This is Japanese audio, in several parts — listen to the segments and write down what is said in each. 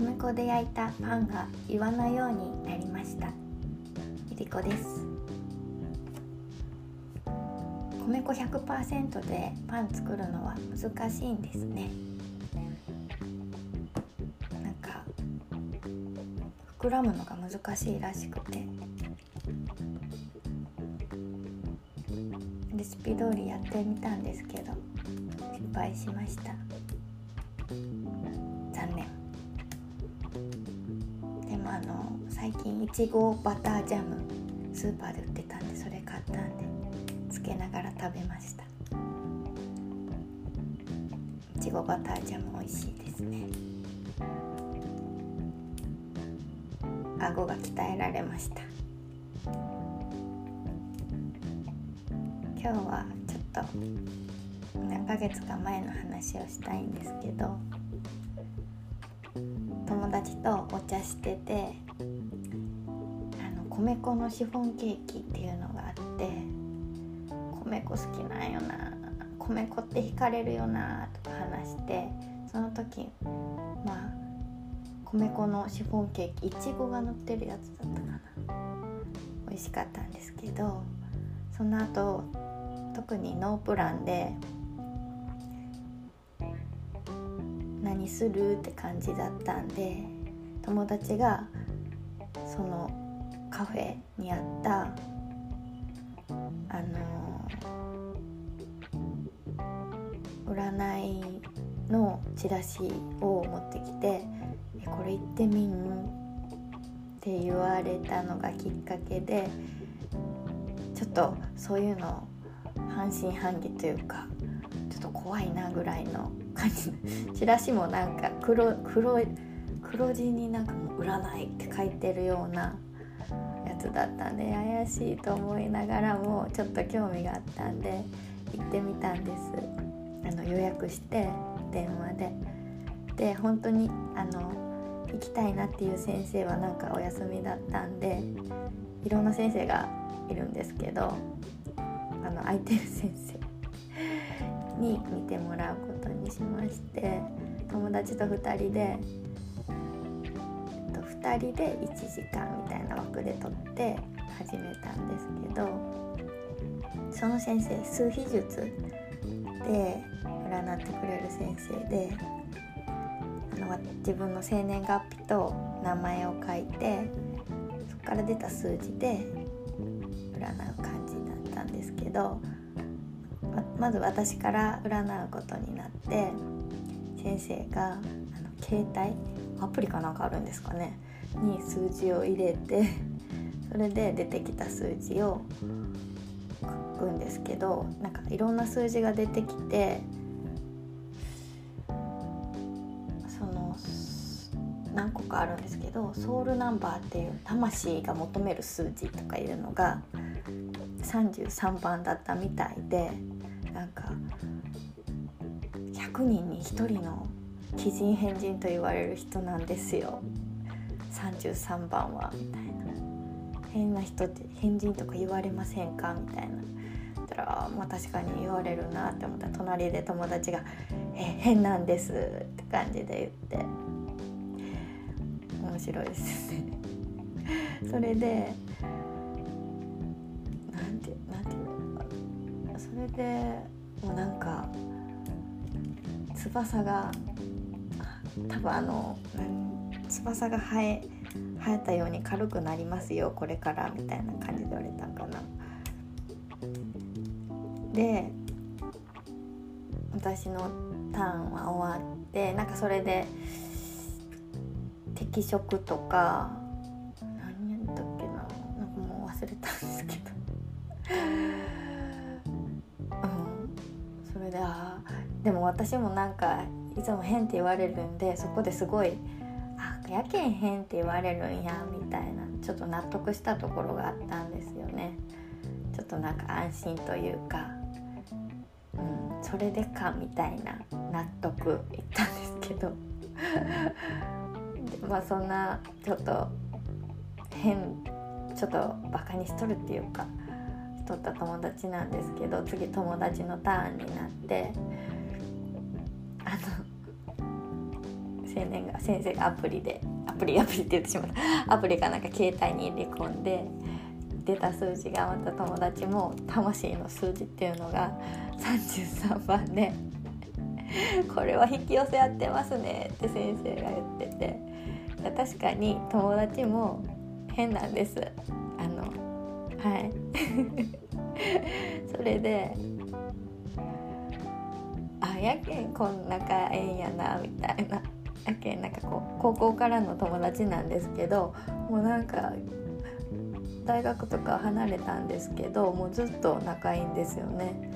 米粉で焼いたパンが岩のようになりました。ゆりこです。米粉100%でパン作るのは難しいんですね。なんか膨らむのが難しいらしくて。レシピ通りやってみたんですけど失敗しました。残念。あの最近いちごバタージャムスーパーで売ってたんでそれ買ったんでつけながら食べました。いちごバタージャム美味しいですね。顎が鍛えられました。今日はちょっと何ヶ月か前の話をしたいんですけど友達とお茶しててあの米粉のシフォンケーキっていうのがあって米粉好きなんよな米粉って惹かれるよなとか話してその時まあ米粉のシフォンケーキいちごが乗ってるやつだったかな。美味しかったんですけどその後特にノープランで何するって感じだったんで友達がそのカフェにあったあの占いのチラシを持ってきて「これ行ってみん?」って言われたのがきっかけでちょっとそういうの半信半疑というか怖いなぐらいの感じ。チラシもなんか黒黒黒字になんかもう「占い」って書いてるようなやつだったんで怪しいと思いながらもちょっと興味があったんで行ってみたんです。あの予約して電話で。で本当にあの行きたいなっていう先生はなんかお休みだったんでいろんな先生がいるんですけどあの空いてる先生。に見てもらうことにしまして友達と2人で、えっと、2人で1時間みたいな枠で撮って始めたんですけどその先生数秘術で占ってくれる先生であの自分の生年月日と名前を書いてそこから出た数字で占う感じだったんですけどまず私から占うことになって先生があの携帯アプリかなんかあるんですかねに数字を入れてそれで出てきた数字を書くんですけどなんかいろんな数字が出てきてその何個かあるんですけどソウルナンバーっていう魂が求める数字とかいうのが33番だったみたいでなんか100人に1人の奇人変人と言われる人なんですよ。33番は。みたいな。変な人って変人とか言われませんか？みたいな。ったらまあ確かに言われるなって思ったら隣で友達が「え変なんです」って感じで言って。面白いですね。それでれでもうなんか翼が多分あの翼が生え生えたように軽くなりますよこれからみたいな感じで言われたんかな。で私のターンは終わってなんかそれで適職とか何やったっけななんかもう忘れたんですけどれであでも私もなんかいつも変って言われるんでそこですごいあやけん変って言われるんやみたいなちょっと納得したところがあったんですよね。ちょっとなんか安心というかうんそれでかみたいな納得いったんですけど。まあそんなちょっと変ちょっとバカにしとるっていうかしとった友達なんですけど次友達のターンになってあの青年が先生がアプリでアプリアプリって言ってしまった。アプリがなんか携帯に入れ込んで出た数字がまた友達も魂の数字っていうのが33番でこれは引き寄せ合ってますねって先生が言ってて。確かに友達も変なんです。あのはい それであやけんこんな仲ええんやなみたいなやけんなんかこう高校からの友達なんですけどもうなんか大学とか離れたんですけどもうずっと仲いいんですよね。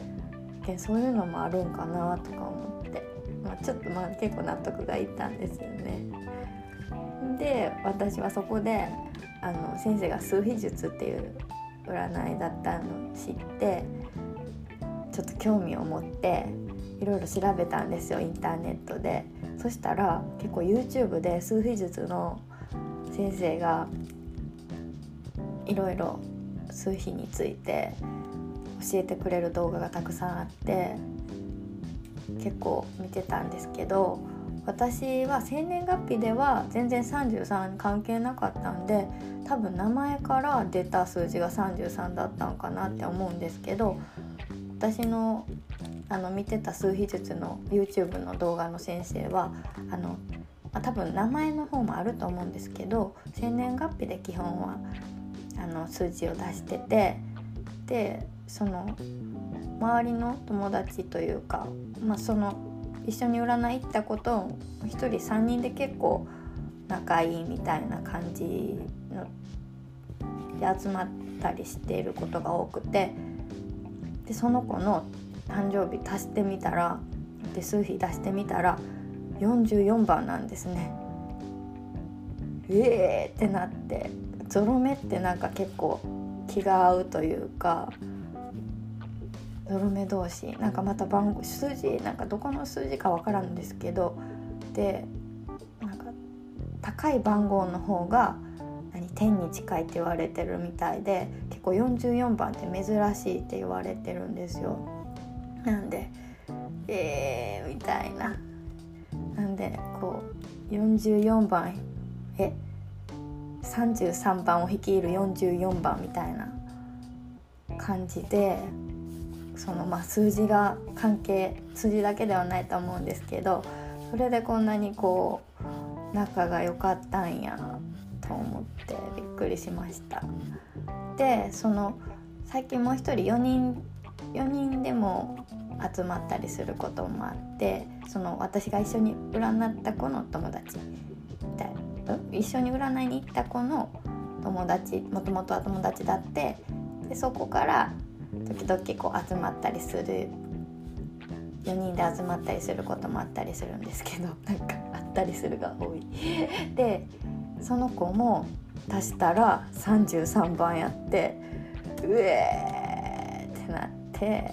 そういうのもあるんかなとか思って、まあ、ちょっとまあ結構納得がいったんですよね。で私はそこであの先生が数秘術っていう占いだったの知ってちょっと興味を持っていろいろ調べたんですよインターネットで。そしたら結構 YouTube で数秘術の先生がいろいろ数秘について教えてくれる動画がたくさんあって結構見てたんですけど私は生年月日では全然33関係なかったんで多分名前から出た数字が33だったのかなって思うんですけど私のあの見てた数秘術の YouTube の動画の先生はあの、ま、多分名前の方もあると思うんですけど生年月日で基本はあの数字を出しててでその周りの友達というか、まあ、その一緒に占い行ったことを1人3人で結構仲いいみたいな感じので集まったりしていることが多くてでその子の誕生日足してみたらで数日出してみたら44番なんですね。えーってなってゾロ目ってなんか結構気が合うというかゾロ目同士なんかまた番号数字なんかどこの数字か分からんですけどでなんか高い番号の方が何天に近いって言われてるみたいで結構44番って珍しいって言われてるんですよ。なんでえー、みたいな。なんでこう44番え33番を率いる44番みたいな感じでそのまあ数字が関係数字だけではないと思うんですけどそれでこんなにこう仲が良かったんやと思ってびっくりしました。でその最近もう一人4人4人でも集まったりすることもあってその私が一緒に占った子の友達一緒に占いに行った子の友達もともとは友達だってでそこから時々こう集まったりする4人で集まったりすることもあったりするんですけど なんかあったりするが多い。でその子も足したら33番やってうえーってなって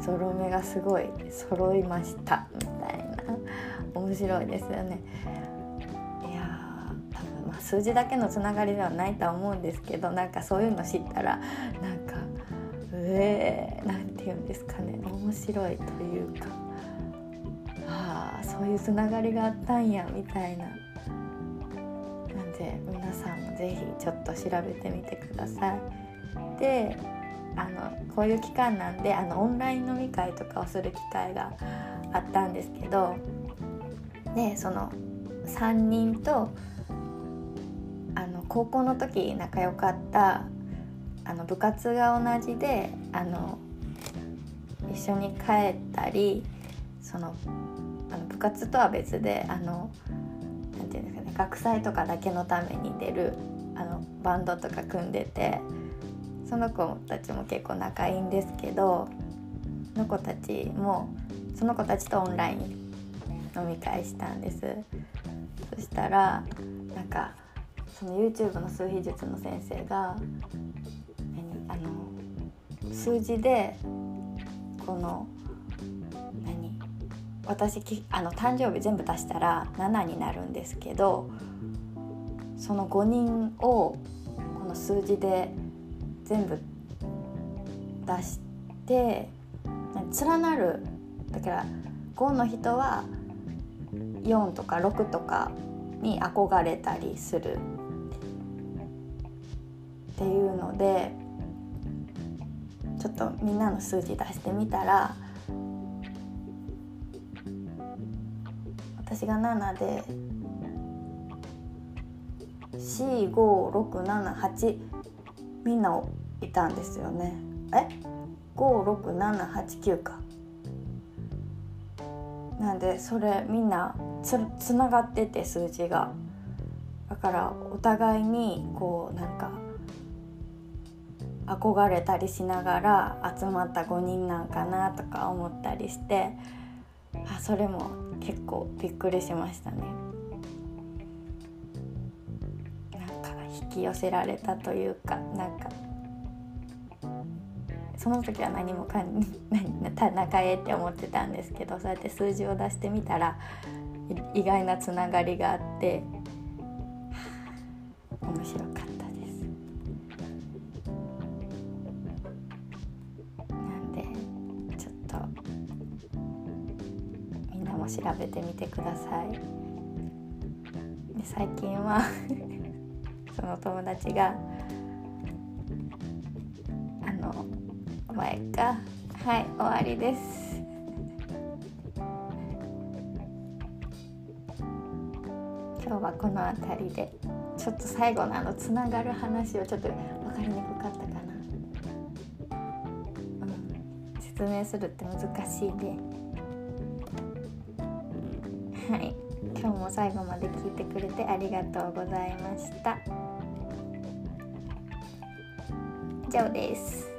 ゾロ目がすごい揃いましたみたいな面白いですよね。いや多分ま数字だけのつながりではないとは思うんですけどなんかそういうの知ったらなんかえー、なんて言うんですかね。面白いというか。ああそういうつながりがあったんやみたいな。なんで皆さんも是非ちょっと調べてみてください。であのこういう期間なんであのオンライン飲み会とかをする機会があったんですけどでその3人とあの高校の時仲良かったあの部活が同じであの一緒に帰ったりそのあの部活とは別であのなんていうんですかね学祭とかだけのために出るあのバンドとか組んでてその子たちも結構仲いいんですけどその子たちもその子たちとオンライン飲み会したんです。そしたらなんかその YouTube の数秘術の先生が数字でこの何？私あの誕生日全部足したら7になるんですけどその5人をこの数字で全部出して連なるだから5の人は4とか6とかに憧れたりするっていうのでちょっとみんなの数字出してみたら私が7で45678みんないたんですよね。え？56789か。なんでそれみんなつつながってて数字が。だからお互いにこうなんか憧れたりしながら集まった5人なんかなとか思ったりしてあそれも結構びっくりしましたね。なんか引き寄せられたというかなんかその時は何もかん 仲えって思ってたんですけどそうやって数字を出してみたら意外なつながりがあって面白か調べてみてください。で最近は その友達があの前かはい終わりです。今日はこの辺りでちょっと最後のあのつながる話をちょっと分かりにくかったかな、うん、説明するって難しいではい。今日も最後まで聞いてくれてありがとうございました。以上です。